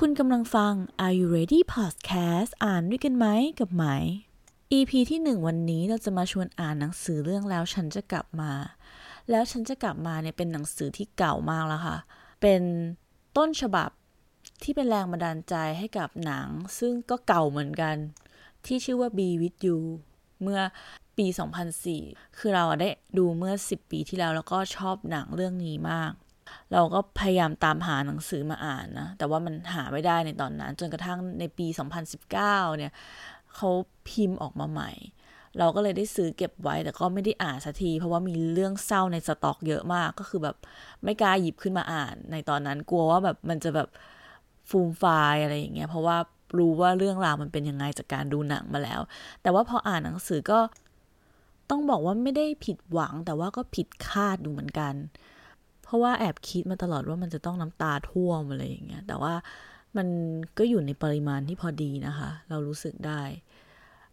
คุณกำลังฟัง Are You Ready Podcast อ่านด้วยกันไหมกับไหม EP ที่หนึ่งวันนี้เราจะมาชวนอ่านหนังสือเรื่องแล้วฉันจะกลับมา แล้วฉันจะกลับมาเนี่ยเป็นหนังสือที่เก่ามากแล้วค่ะ เป็นต้นฉบับที่เป็นแรงบันดาลใจให้กับหนัง ซึ่งก็เก่าเหมือนกัน ที่ชื่อว่า Be With You เมื่อปี 2004 คือเราได้ดูเมื่อ 10 ปีที่แล้วแล้วก็ชอบหนังเรื่องนี้มาก เราก็พยายามตามหาหนังสือมาอ่านนะ แต่ว่ามันหาไม่ได้ในตอนนั้น จนกระทั่งในปี 2019 เนี่ยเขาพิมพ์ออกมาใหม่ เราก็เลยได้ซื้อเก็บไว้ แต่ก็ไม่ได้อ่านสักที เพราะว่ามีเรื่องเศร้าในสต็อกเยอะมาก ก็คือแบบไม่กล้าหยิบขึ้นมาอ่าน ในตอนนั้นกลัวว่าแบบมันจะแบบฟูมไฟอะไรอย่างเงี้ย เพราะว่ารู้ว่าเรื่องราวมันเป็นยังไงจากการดูหนังมาแล้ว แต่ว่าพออ่านหนังสือก็ต้องบอกว่าไม่ได้ผิดหวัง แต่ว่าก็ผิดคาดดูเหมือนกัน เพราะว่าแอบคิดมาตลอดว่ามันจะต้องน้ำตาท่วมอะไรอย่างเงี้ย แต่ว่ามันก็อยู่ในปริมาณที่พอดีนะคะ เรารู้สึกได้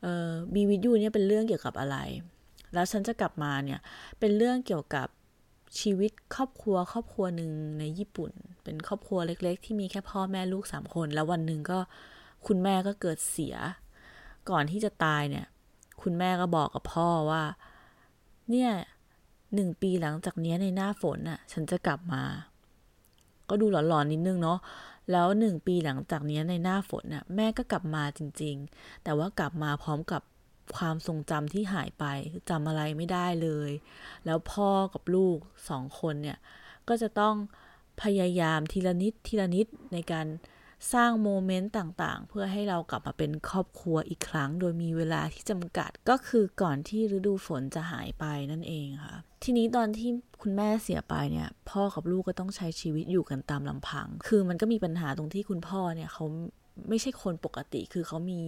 เอ่อบีวิดยูเนี่ยเป็นเรื่องเกี่ยวกับอะไร แล้วฉันจะกลับมาเนี่ยเป็นเรื่องเกี่ยวกับชีวิตครอบครัวครอบครัวหนึ่งในญี่ปุ่น เป็นครอบครัวเล็ก ๆ ที่มีแค่พ่อแม่ลูกสามคน แล้ววันหนึ่งก็คุณแม่ก็เกิดเสีย ก่อนที่จะตายเนี่ย คุณแม่ก็บอกกับพ่อว่า เนี่ย หนึ่งปีหลังจากนี้ในหน้าฝนน่ะ ฉันจะกลับมา ก็ดูหลอนๆนิดนึงเนาะแล้วหนึ่งปีหลังจากนี้ในหน้าฝนน่ะ แม่ก็กลับมาจริง ๆ แต่ว่ากลับมาพร้อมกับความทรงจำที่หายไปจำอะไรไม่ได้เลย แล้วพ่อกับลูกสองคนเนี่ย ก็จะต้องพยายามทีละนิดทีละนิดในการ สร้างโมเมนต์ต่างๆ เพื่อให้เรากลับมาเป็นครอบครัวอีกครั้ง โดยมีเวลาที่จำกัดก็คือก่อนที่ฤดูฝนจะหายไปนั่นเองค่ะ ทีนี้ตอนที่คุณแม่เสียไปเนี่ย พ่อกับลูกก็ต้องใช้ชีวิตอยู่กันตามลำพัง คือมันก็มีปัญหาตรงที่คุณพ่อเนี่ยเขาไม่ใช่คนปกติ คือเขามี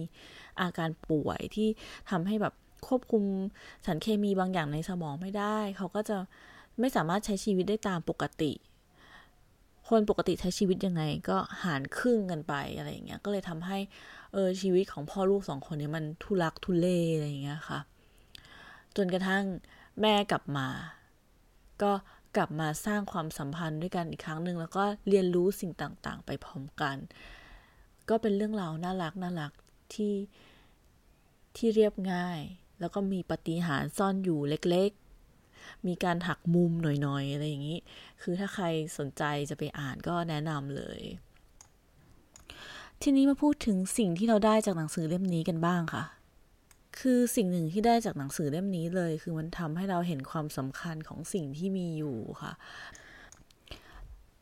อาการป่วยที่ทำให้แบบควบคุมสารเคมีบางอย่างในสมองไม่ได้ เขาก็จะไม่สามารถใช้ชีวิตได้ตามปกติ คนปกติใช้ชีวิตยังไงก็หารครึ่งกันไปอะไรอย่างเงี้ยก็เลยทำให้เออชีวิตของพ่อลูกสองคนเนี้ยมันทุลักทุเลอะไรอย่างเงี้ยค่ะ จนกระทั่งแม่กลับมา ก็กลับมาสร้างความสัมพันธ์ด้วยกันอีกครั้งหนึ่งแล้วก็เรียนรู้สิ่งต่างๆ ไปพร้อมกัน ก็เป็นเรื่องราวน่ารักน่ารักที่ที่เรียบง่าย แล้วก็มีปฏิหารซ่อนอยู่เล็กๆ มีการหักมุมหน่อยๆ อะไรอย่างนี้ คือถ้าใครสนใจจะไปอ่านก็แนะนำเลย ทีนี้มาพูดถึงสิ่งที่เราได้จากหนังสือเล่มนี้กันบ้างค่ะ คือสิ่งหนึ่งที่ได้จากหนังสือเล่มนี้เลย คือมันทำให้เราเห็นความสำคัญของสิ่งที่มีอยู่ค่ะ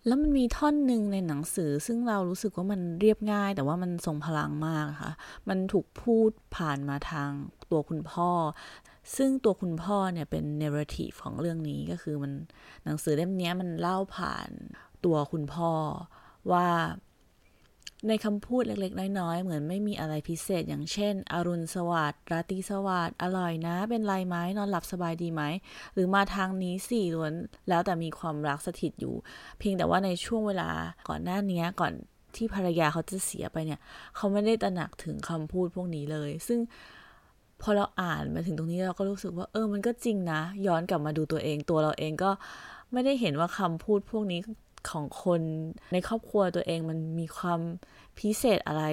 แล้วมันมีท่อนหนึ่งในหนังสือ ซึ่งเรารู้สึกว่ามันเรียบง่าย แต่ว่ามันทรงพลังมากค่ะ มันถูกพูดผ่านมาทางตัวคุณพ่อ ซึ่งตัวคุณพ่อเนี่ยเป็นเนเรทีฟของเรื่องนี้ก็คือมันหนังสือเล่มนี้มันเล่าผ่านตัวคุณพ่อว่าในคำพูดเล็กๆ น้อยๆ เหมือนไม่มีอะไรพิเศษ อย่างเช่น อรุณสวัสดิ์ราตรีสวัสดิ์อร่อยนะ เป็นไรไหมนอนหลับสบายดีไหม หรือมาทางนี้สี่ล้วน แล้วแต่มีความรักสถิตอยู่ เพียงแต่ว่าในช่วงเวลาก่อนหน้านี้ก่อนที่ภรรยาเขาจะเสียไปเนี่ย เขาไม่ได้ตระหนักถึงคำพูดพวกนี้เลย ซึ่ง พอเราอ่านมาถึงตรงนี้เราก็รู้สึกว่าเออมันก็จริงนะ ย้อนกลับมาดูตัวเองตัวเราเองก็ไม่ได้เห็นว่าคำพูดพวกนี้ของคนในครอบครัวตัวเองมันมีความพิเศษอะไร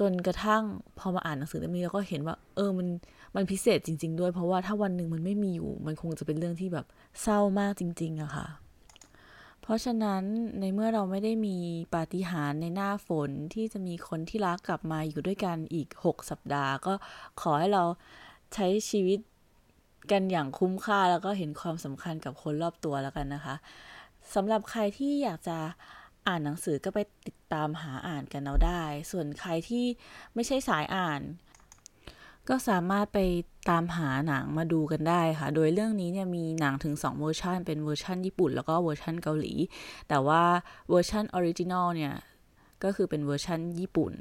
จนกระทั่งพอมาอ่านหนังสือเล่มนี้เราก็เห็นว่า เออมันมันพิเศษจริง ๆ ด้วย เพราะว่าถ้าวันหนึ่งมันไม่มีอยู่ มันคงจะเป็นเรื่องที่แบบเศร้ามากจริง ๆอะค่ะ เพราะฉะนั้นในเมื่อเราไม่ได้มีปาฏิหาริย์ในหน้าฝนที่จะมีคนที่รักกลับมาอยู่ด้วยกันอีก 6 สัปดาห์ ก็ขอให้เราใช้ชีวิตกันอย่างคุ้มค่าแล้วก็เห็นความสำคัญกับคนรอบตัวแล้วกันนะคะสำหรับใครที่อยากจะอ่านหนังสือก็ไปติดตามหาอ่านกันเอาได้ ส่วนใครที่ไม่ใช่สายอ่าน ก็สามารถไปตามหาหนังมาดูกันได้ค่ะ โดยเรื่องนี้เนี่ยมีหนังถึง 2 เวอร์ชันเป็นเวอร์ชันญี่ปุ่น แล้วก็เวอร์ชันเกาหลี แต่ว่าเวอร์ชัน original เนี่ย ก็คือเป็นเวอร์ชันญี่ปุ่น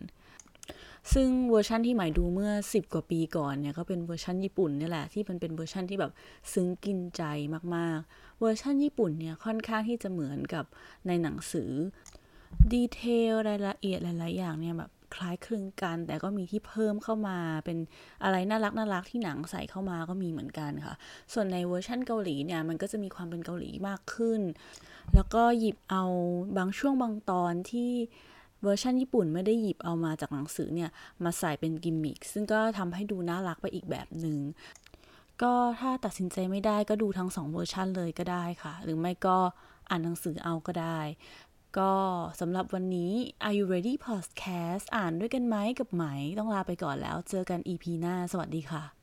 ซึ่งเวอร์ชันที่ไหมดูเมื่อ 10 กว่าปีก่อนเนี่ยก็เป็นเวอร์ชันญี่ปุ่นนี่แหละที่มันเป็นเวอร์ชันที่แบบซึ้งกินใจมากๆ เวอร์ชันญี่ปุ่นเนี่ยค่อนข้างที่จะเหมือนกับในหนังสือ detail รายละเอียดหลายๆอย่างเนี่ยแบบ คล้ายคลึงกัน แต่ก็มีที่เพิ่มเข้ามาเป็นอะไรน่ารักน่ารักที่หนังใส่เข้ามาก็มีเหมือนกันค่ะ ส่วนในเวอร์ชั่นเกาหลีเนี่ยมันก็จะมีความเป็นเกาหลีมากขึ้น แล้วก็หยิบเอาบางช่วงบางตอนที่เวอร์ชันญี่ปุ่นไม่ได้หยิบเอามาจากหนังสือเนี่ยมาใส่เป็นกิมมิคซึ่งก็ทำให้ดูน่ารักไปอีกแบบหนึ่งก็ถ้าตัดสินใจไม่ได้ก็ดูทั้งสองเวอร์ชันเลยก็ได้ค่ะ หรือไม่ก็อ่านหนังสือเอาก็ได้ ก็สำหรับวันนี้ Are you ready podcast อ่านด้วยกันไหมกับไหม ต้องลาไปก่อนแล้ว เจอกัน EP หน้า สวัสดีค่ะ